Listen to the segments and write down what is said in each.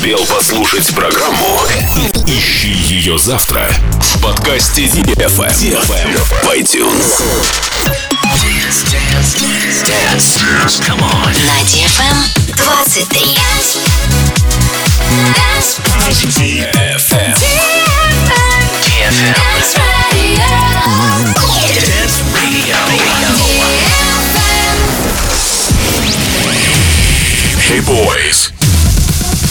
успел послушать программу? Ищи ее завтра в подкасте DFM, DFM в iTunes. Dance, dance, dance, dance, dance, come on. На DFM 23. Dance. DFM. DFM. Dance Radio. Dance Radio. Hey boys.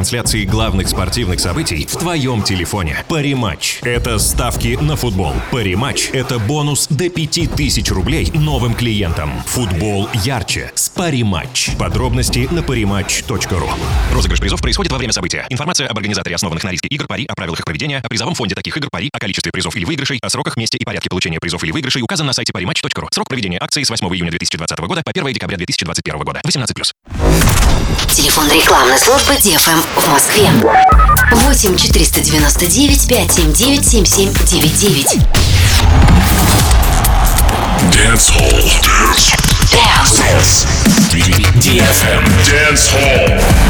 трансляции главных спортивных событий в твоем телефоне. Париматч – это ставки на футбол. Париматч – это бонус до 5000 рублей новым клиентам. Футбол ярче с Париматч. Подробности на parimatch.ru Розыгрыш призов происходит во время события. Информация об организаторе основанных на риске игр пари, о правилах их проведения, о призовом фонде таких игр пари, о количестве призов или выигрышей, о сроках, месте и порядке получения призов или выигрышей указан на сайте parimatch.ru. Срок проведения акции с 8 июня 2020 года по 1 декабря 2021 года. 18+. Телефон рекламной службы DFM в Москве. 8 499 579 7799. Dance Hall. Dance. Dance. DFM. Dance Hall.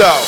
Out.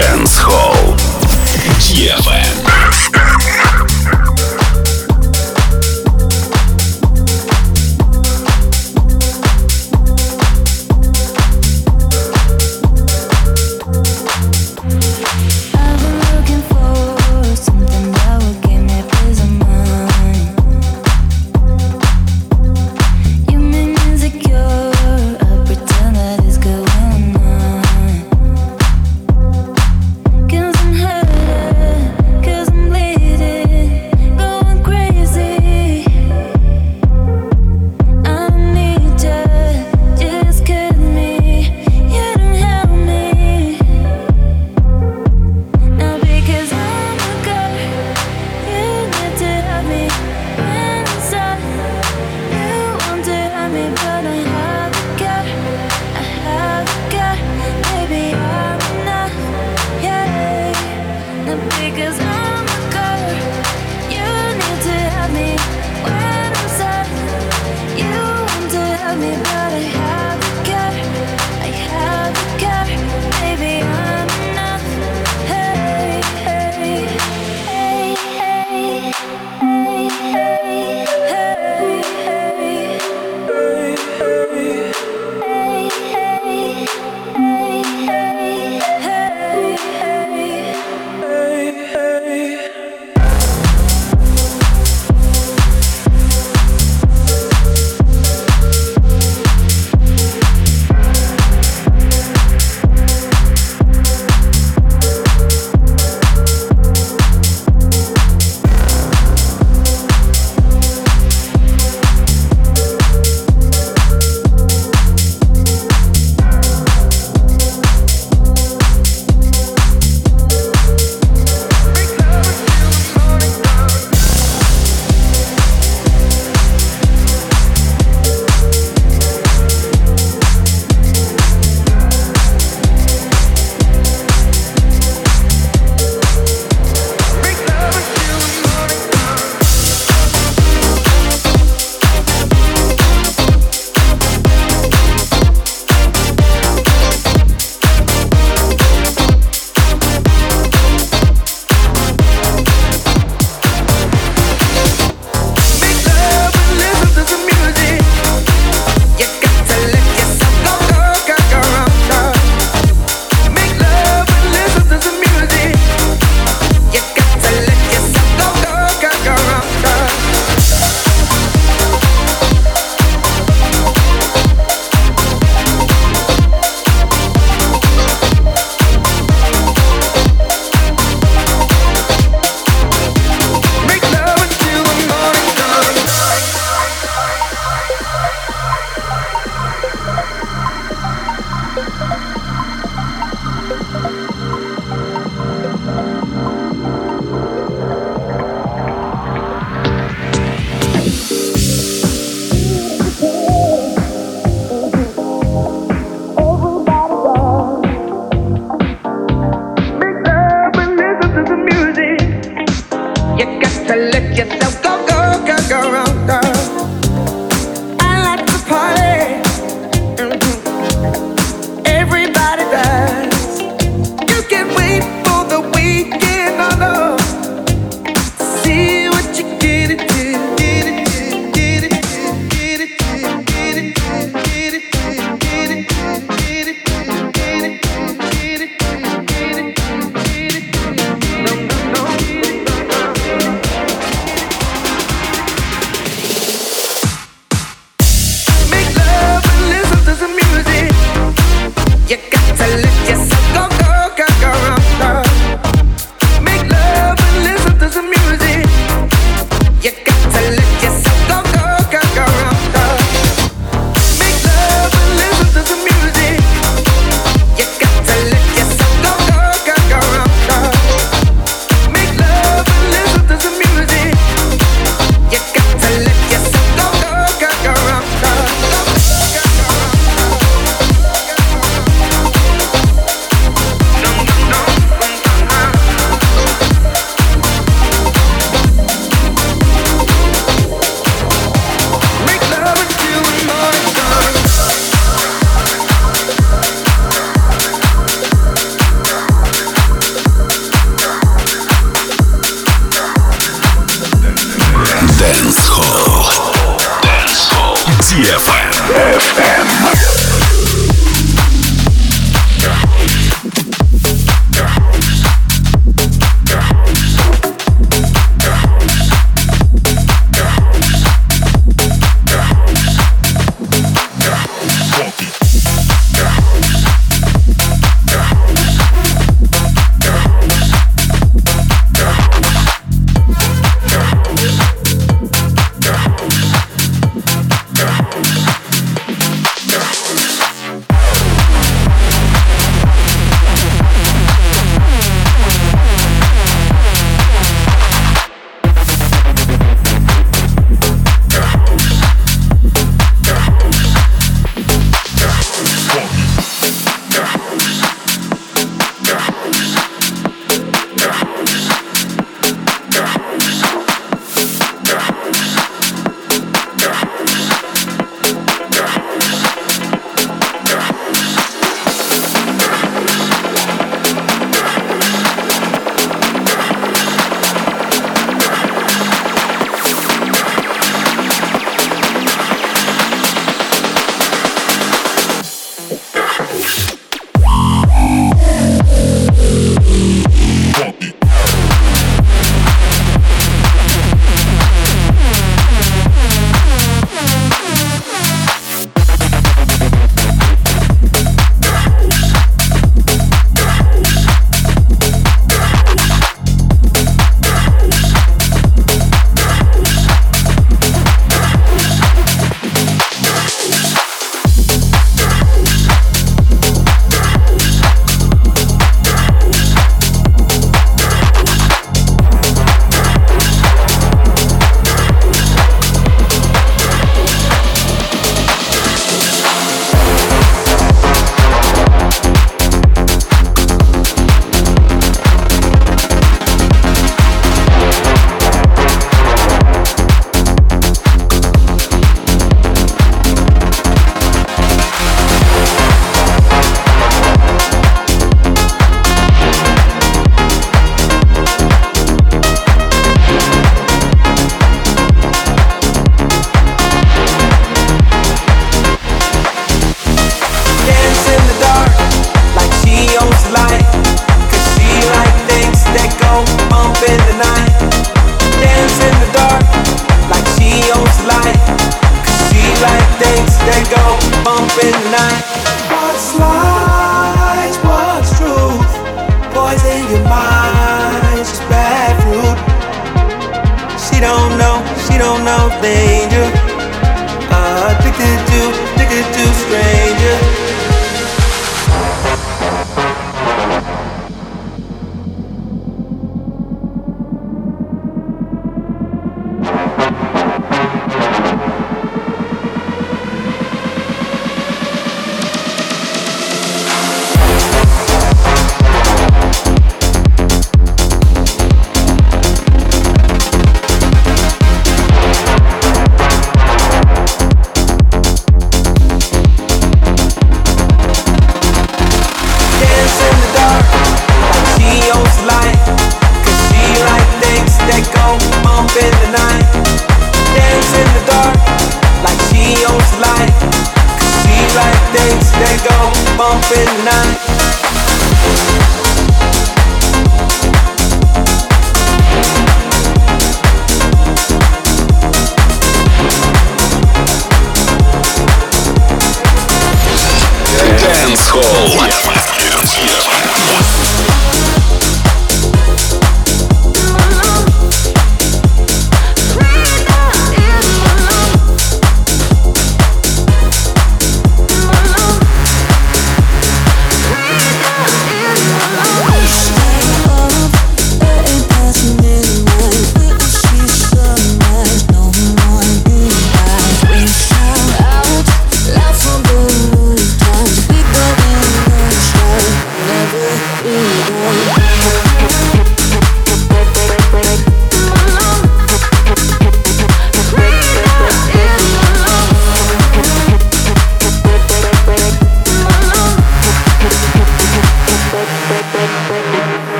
Dance Hall. DFM.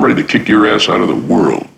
I'm ready to kick your ass out of the world.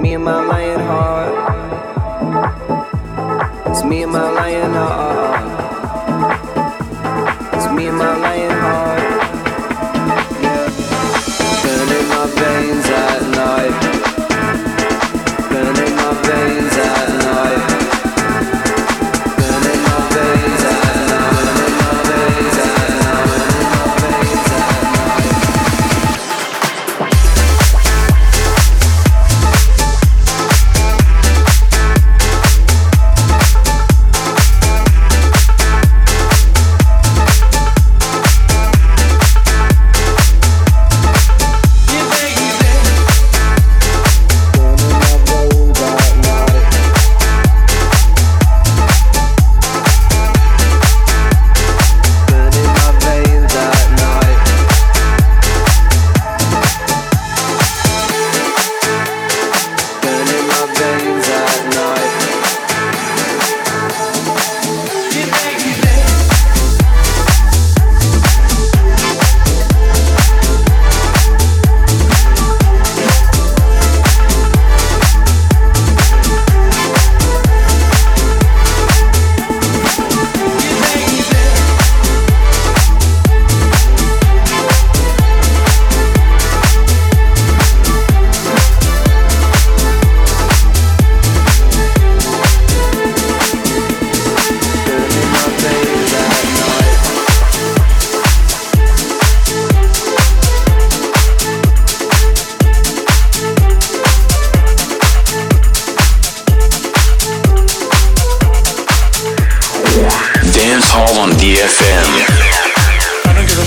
me and my lion heart. It's me and my lion heart. It's me and my lion heart.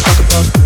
talk about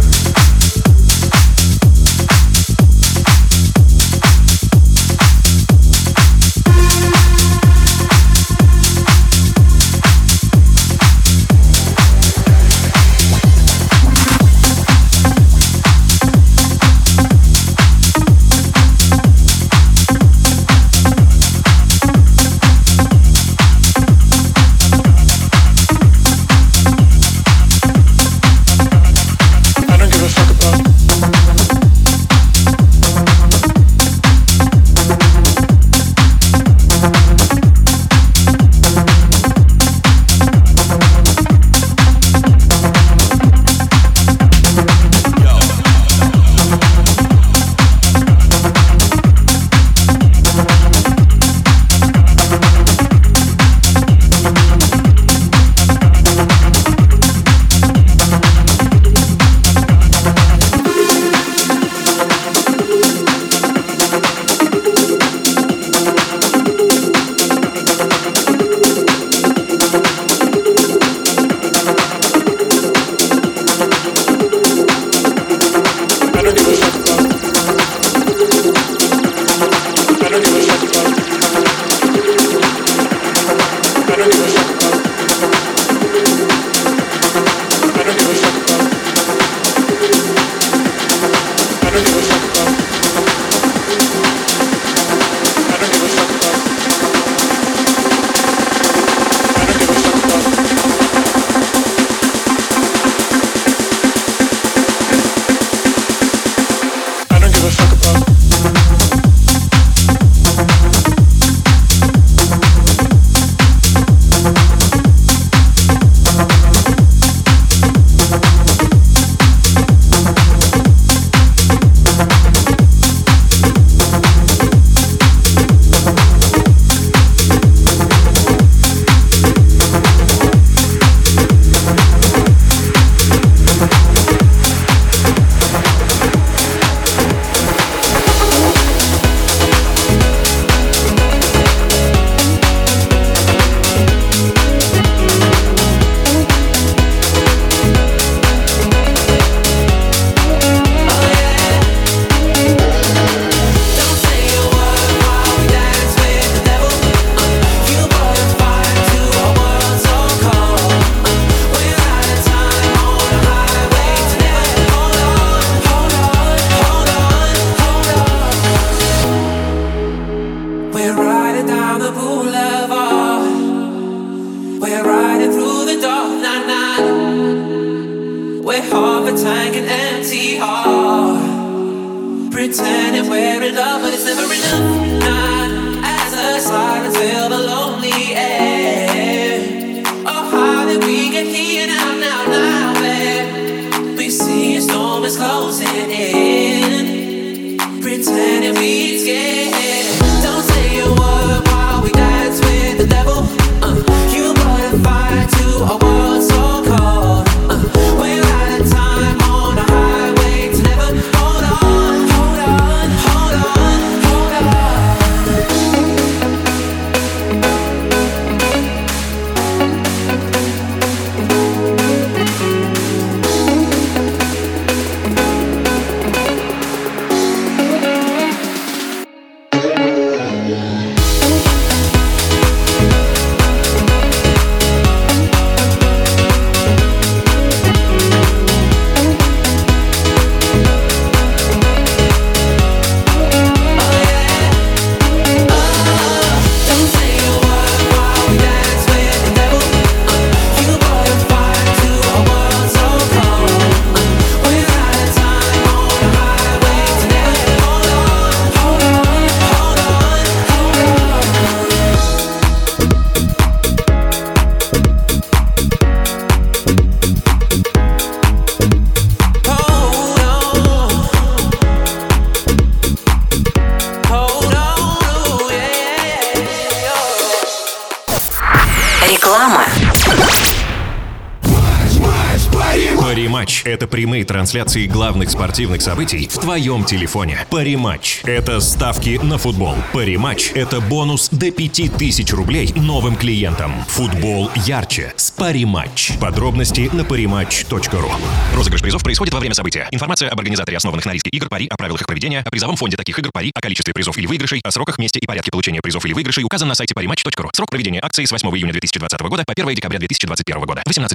прямые трансляции главных спортивных событий в твоем телефоне. Париматч – это ставки на футбол. Париматч – это бонус до 5000 рублей новым клиентам. Футбол ярче Париматч. Подробности на parimatch.ru Розыгрыш призов происходит во время события. Информация об организаторе основанных на риске игр Пари, о правилах их проведения, о призовом фонде таких игр Пари, о количестве призов или выигрышей, о сроках, месте и порядке получения призов или выигрышей указан на сайте parimatch.ru. Срок проведения акции с 8 июня 2020 года по 1 декабря 2021 года. 18+.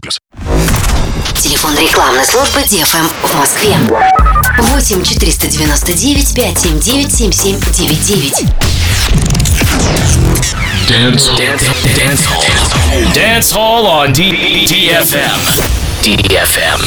Телефон рекламной службы DFM в Москве. 8 499 579 7799. Dance, dance, dance hall. Dance hall on D- DFM. DFM.